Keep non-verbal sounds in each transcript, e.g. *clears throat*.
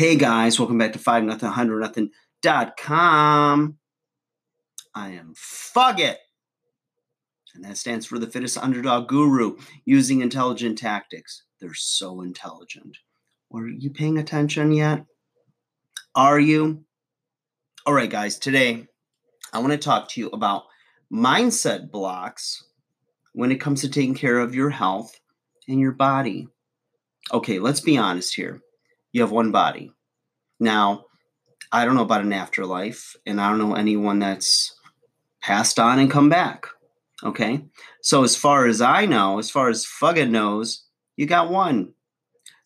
Hey guys, welcome back to 5 nothing 100 nothing dot com. I am Fugget. And that stands for the fittest underdog guru using intelligent tactics. They're so intelligent. Are you paying attention yet? Are you? All right, guys, today I want to talk to you about mindset blocks when it comes to taking care of your health and your body. Okay, let's be honest here. You have one body. Now, I don't know about an afterlife, and I don't know anyone that's passed on and come back. Okay, so as far as I know, as far as Fugga knows, you got one.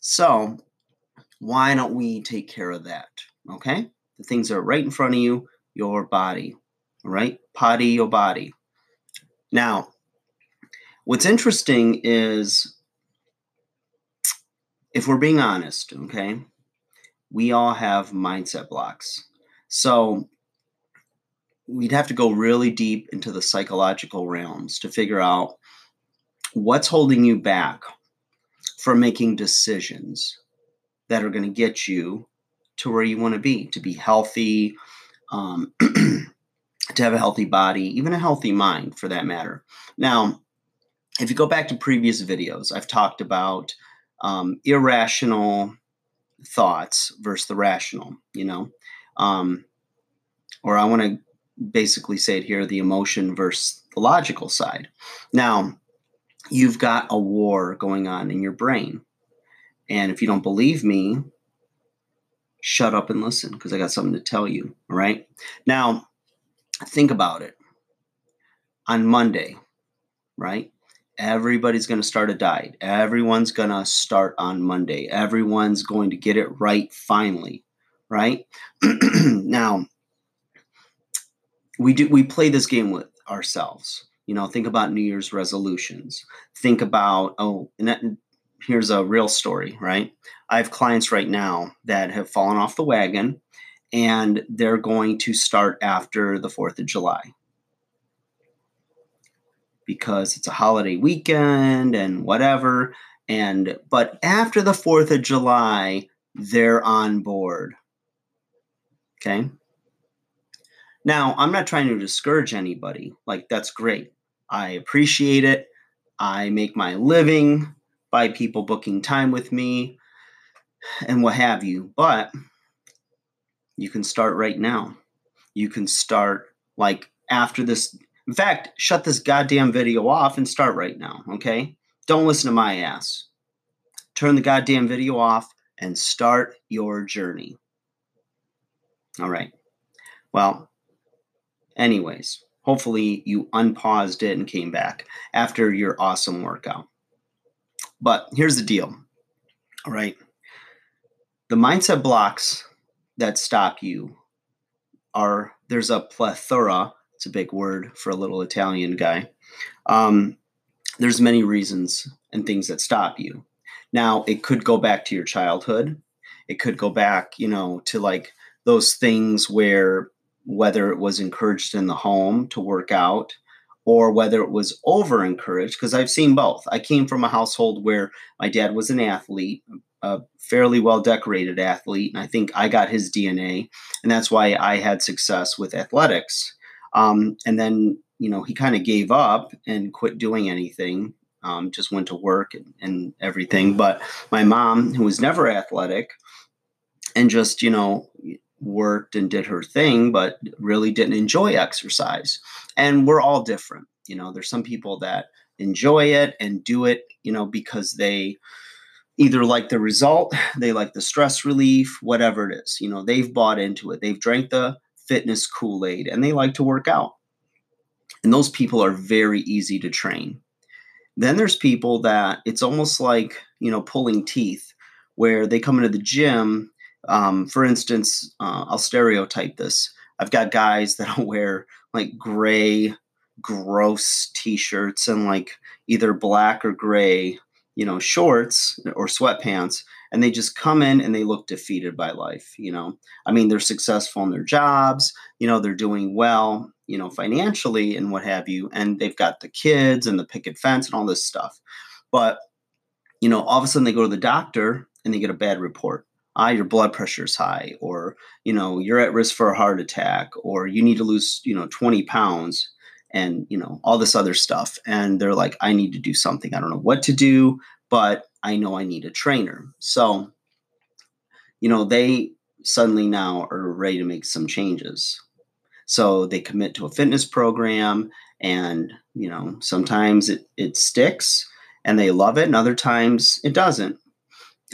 So why don't we take care of that? Okay, the things are right in front of you, your body. All right, potty your body. Now, what's interesting is if we're being honest, okay, we all have mindset blocks. So we'd have to go really deep into the psychological realms to figure out what's holding you back from making decisions that are going to get you to where you want to be, to be healthy, um, *clears throat* to have a healthy body, even a healthy mind for that matter. Now, if you go back to previous videos, I've talked about um, irrational thoughts versus the rational, you know. Um, or I want to basically say it here the emotion versus the logical side. Now, you've got a war going on in your brain. And if you don't believe me, shut up and listen because I got something to tell you. All right. Now, think about it. On Monday, right? Everybody's going to start a diet. Everyone's going to start on Monday. Everyone's going to get it right finally, right? *clears throat* now, we do we play this game with ourselves. You know, think about New Year's resolutions. Think about oh, and that, here's a real story, right? I have clients right now that have fallen off the wagon and they're going to start after the 4th of July because it's a holiday weekend and whatever. And but after the 4th of July, they're on board. Okay. Now, I'm not trying to discourage anybody. Like, that's great. I appreciate it. I make my living by people booking time with me and what have you. But you can start right now. You can start like after this in fact, shut this goddamn video off and start right now, okay? Don't listen to my ass. Turn the goddamn video off and start your journey. All right. Well, anyways, hopefully you unpaused it and came back after your awesome workout. But here's the deal. All right. The mindset blocks that stop you are there's a plethora it's a big word for a little Italian guy. Um, there's many reasons and things that stop you. Now, it could go back to your childhood. It could go back, you know, to like those things where whether it was encouraged in the home to work out or whether it was over encouraged, because I've seen both. I came from a household where my dad was an athlete, a fairly well decorated athlete, and I think I got his DNA, and that's why I had success with athletics. Um, and then, you know, he kind of gave up and quit doing anything, um, just went to work and, and everything. But my mom, who was never athletic and just, you know, worked and did her thing, but really didn't enjoy exercise. And we're all different. You know, there's some people that enjoy it and do it, you know, because they either like the result, they like the stress relief, whatever it is. You know, they've bought into it. They've drank the fitness Kool Aid and they like to work out. And those people are very easy to train. Then there's people that it's almost like, you know, pulling teeth, where they come into the gym. Um, for instance, uh, I'll stereotype this. I've got guys *laughs* that'll wear like gray, gross t shirts and like either black or gray, you know, shorts or sweatpants and they just come in and they look defeated by life you know i mean they're successful in their jobs you know they're doing well you know financially and what have you and they've got the kids and the picket fence and all this stuff but you know all of a sudden they go to the doctor and they get a bad report ah, your blood pressure is high, or you know, you're at risk for a heart attack, or you need to lose, you know, 20 pounds, and you know, all this other stuff. And they're like, I need to do something. I don't know what to do, but I know I need a trainer. So, you know, they suddenly now are ready to make some changes. So they commit to a fitness program, and you know, sometimes it, it sticks and they love it, and other times it doesn't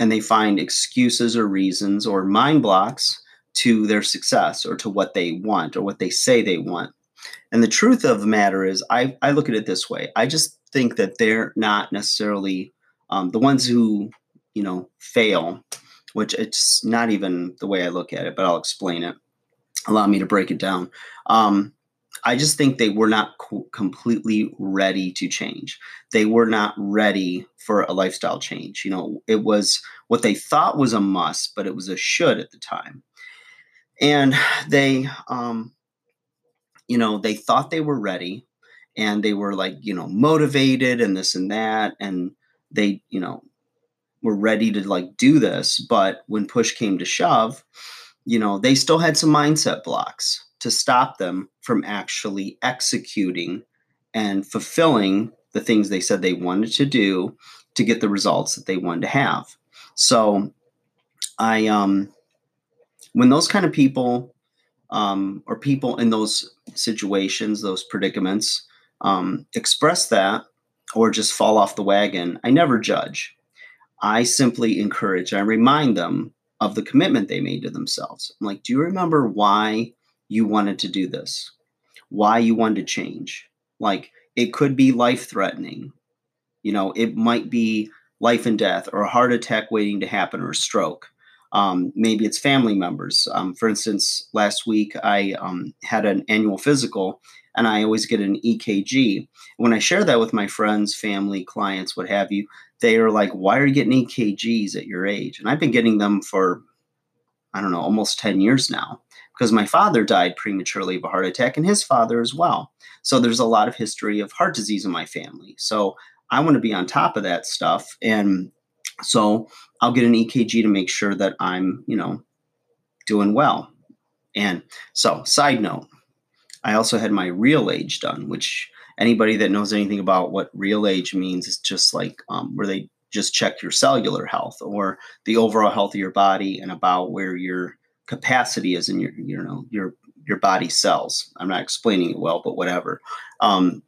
and they find excuses or reasons or mind blocks to their success or to what they want or what they say they want. And the truth of the matter is, I, I look at it this way I just think that they're not necessarily um, the ones who, you know, fail, which it's not even the way I look at it, but I'll explain it. Allow me to break it down. Um, I just think they were not co- completely ready to change. They were not ready for a lifestyle change. You know, it was what they thought was a must, but it was a should at the time. And they, um, you know, they thought they were ready and they were like, you know, motivated and this and that. And they, you know, were ready to like do this. But when push came to shove, you know, they still had some mindset blocks to stop them from actually executing and fulfilling the things they said they wanted to do to get the results that they wanted to have. So I um when those kind of people um, or people in those situations, those predicaments, um, express that or just fall off the wagon, I never judge. I simply encourage, I remind them of the commitment they made to themselves. I'm like, do you remember why you wanted to do this, why you wanted to change. Like it could be life threatening. You know, it might be life and death or a heart attack waiting to happen or a stroke. Um, maybe it's family members. Um, for instance, last week I um, had an annual physical and I always get an EKG. When I share that with my friends, family, clients, what have you, they are like, Why are you getting EKGs at your age? And I've been getting them for, I don't know, almost 10 years now because my father died prematurely of a heart attack and his father as well. So there's a lot of history of heart disease in my family. So I want to be on top of that stuff. And so I'll get an EKG to make sure that I'm, you know, doing well. And so, side note, I also had my real age done, which anybody that knows anything about what real age means is just like um, where they just check your cellular health or the overall health of your body and about where you're capacity is in your you know your your body cells. I'm not explaining it well, but whatever. Um,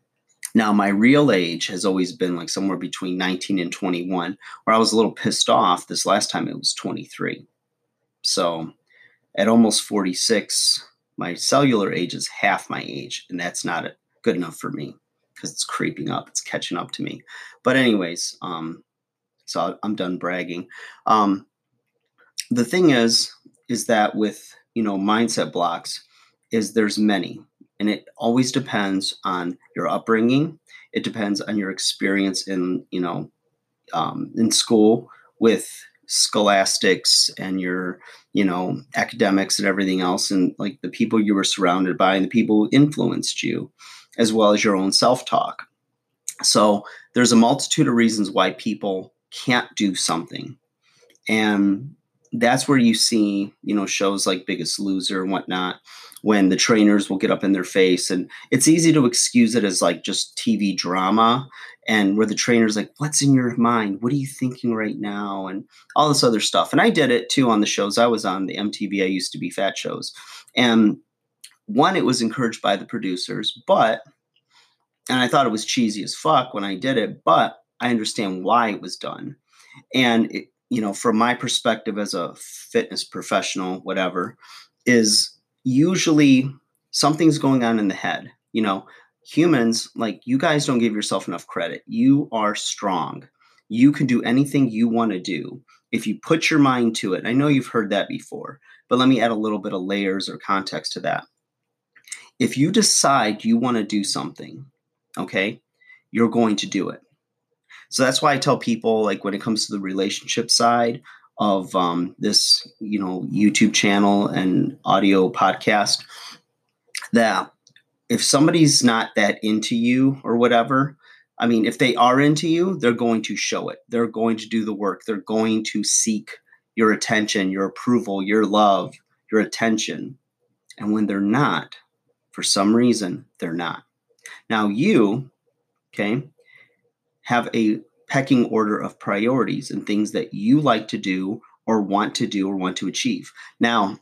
now, my real age has always been like somewhere between 19 and 21, where I was a little pissed off. This last time it was 23. So at almost 46, my cellular age is half my age, and that's not good enough for me because it's creeping up, it's catching up to me. But, anyways, um, so I'm done bragging. Um, the thing is, is that with you know mindset blocks is there's many and it always depends on your upbringing. It depends on your experience in you know um, in school with scholastics and your you know academics and everything else and like the people you were surrounded by and the people who influenced you as well as your own self-talk. So there's a multitude of reasons why people can't do something. And that's where you see, you know, shows like Biggest Loser and whatnot, when the trainers will get up in their face. And it's easy to excuse it as like just TV drama. And where the trainer's like, what's in your mind? What are you thinking right now? And all this other stuff. And I did it too on the shows I was on, the MTV I used to be fat shows. And one, it was encouraged by the producers, but, and I thought it was cheesy as fuck when I did it, but I understand why it was done. And it, you know, from my perspective as a fitness professional, whatever, is usually something's going on in the head. You know, humans, like you guys don't give yourself enough credit. You are strong. You can do anything you want to do if you put your mind to it. I know you've heard that before, but let me add a little bit of layers or context to that. If you decide you want to do something, okay, you're going to do it. So that's why I tell people, like when it comes to the relationship side of um, this, you know, YouTube channel and audio podcast, that if somebody's not that into you or whatever, I mean, if they are into you, they're going to show it. They're going to do the work. They're going to seek your attention, your approval, your love, your attention. And when they're not, for some reason, they're not. Now, you, okay, have a pecking order of priorities and things that you like to do or want to do or want to achieve. Now,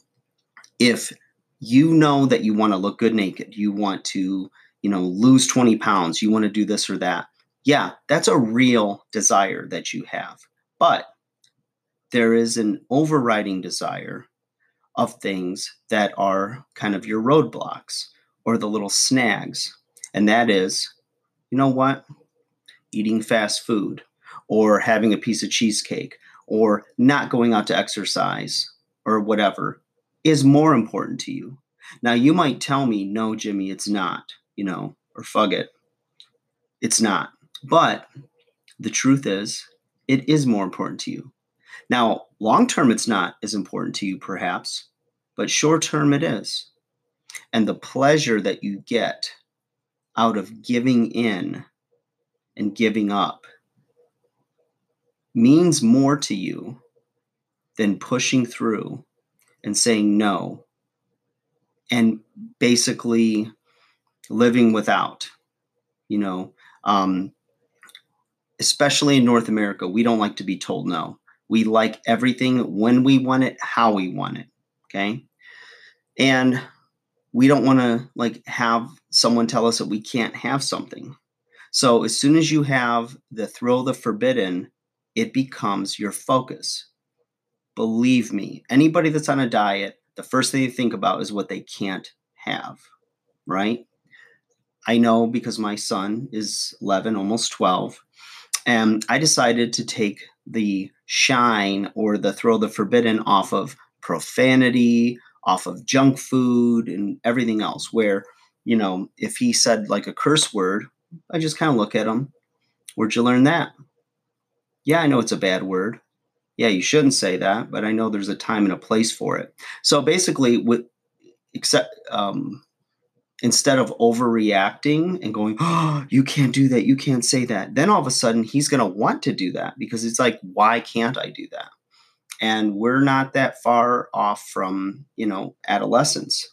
if you know that you want to look good naked, you want to, you know, lose 20 pounds, you want to do this or that. Yeah, that's a real desire that you have. But there is an overriding desire of things that are kind of your roadblocks or the little snags. And that is, you know what? Eating fast food or having a piece of cheesecake or not going out to exercise or whatever is more important to you. Now, you might tell me, no, Jimmy, it's not, you know, or fug it. It's not. But the truth is, it is more important to you. Now, long term, it's not as important to you, perhaps, but short term, it is. And the pleasure that you get out of giving in and giving up means more to you than pushing through and saying no and basically living without you know um, especially in north america we don't like to be told no. We like everything when we want it how we want it okay? And we don't want to like have someone tell us that we can't have something so as soon as you have the thrill the forbidden it becomes your focus believe me anybody that's on a diet the first thing they think about is what they can't have right i know because my son is 11 almost 12 and i decided to take the shine or the throw the forbidden off of profanity off of junk food and everything else. Where, you know, if he said like a curse word, I just kind of look at them. Where'd you learn that? Yeah, I know it's a bad word. Yeah, you shouldn't say that, but I know there's a time and a place for it. So basically, with except um, instead of overreacting and going, "Oh, you can't do that, you can't say that," then all of a sudden he's going to want to do that because it's like, "Why can't I do that?" and we're not that far off from you know adolescence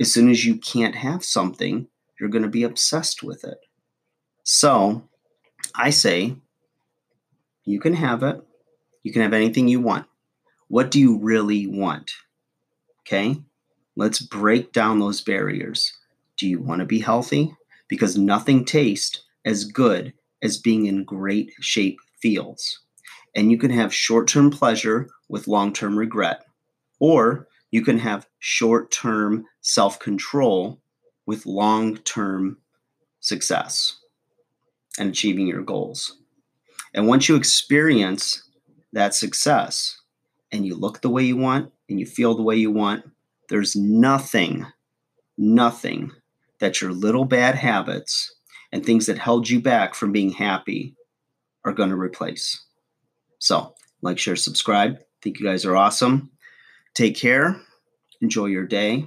as soon as you can't have something you're going to be obsessed with it so i say you can have it. You can have anything you want. What do you really want? Okay? Let's break down those barriers. Do you want to be healthy? Because nothing tastes as good as being in great shape feels and you can have short-term pleasure with long term regret, or you can have short term self control with long term success and achieving your goals. And once you experience that success and you look the way you want and you feel the way you want, there's nothing, nothing that your little bad habits and things that held you back from being happy are going to replace. So, like, share, subscribe think you guys are awesome. Take care, enjoy your day,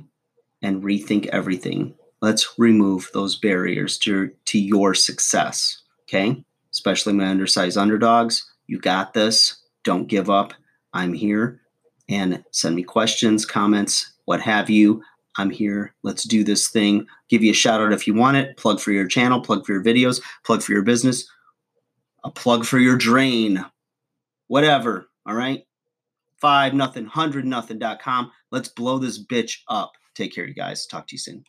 and rethink everything. Let's remove those barriers to, to your success. Okay? Especially my undersized underdogs. You got this. Don't give up. I'm here. And send me questions, comments, what have you. I'm here. Let's do this thing. Give you a shout out if you want it. Plug for your channel, plug for your videos, plug for your business, a plug for your drain, whatever. All right five nothing, hundred nothing.com. Let's blow this bitch up. Take care, you guys. Talk to you soon.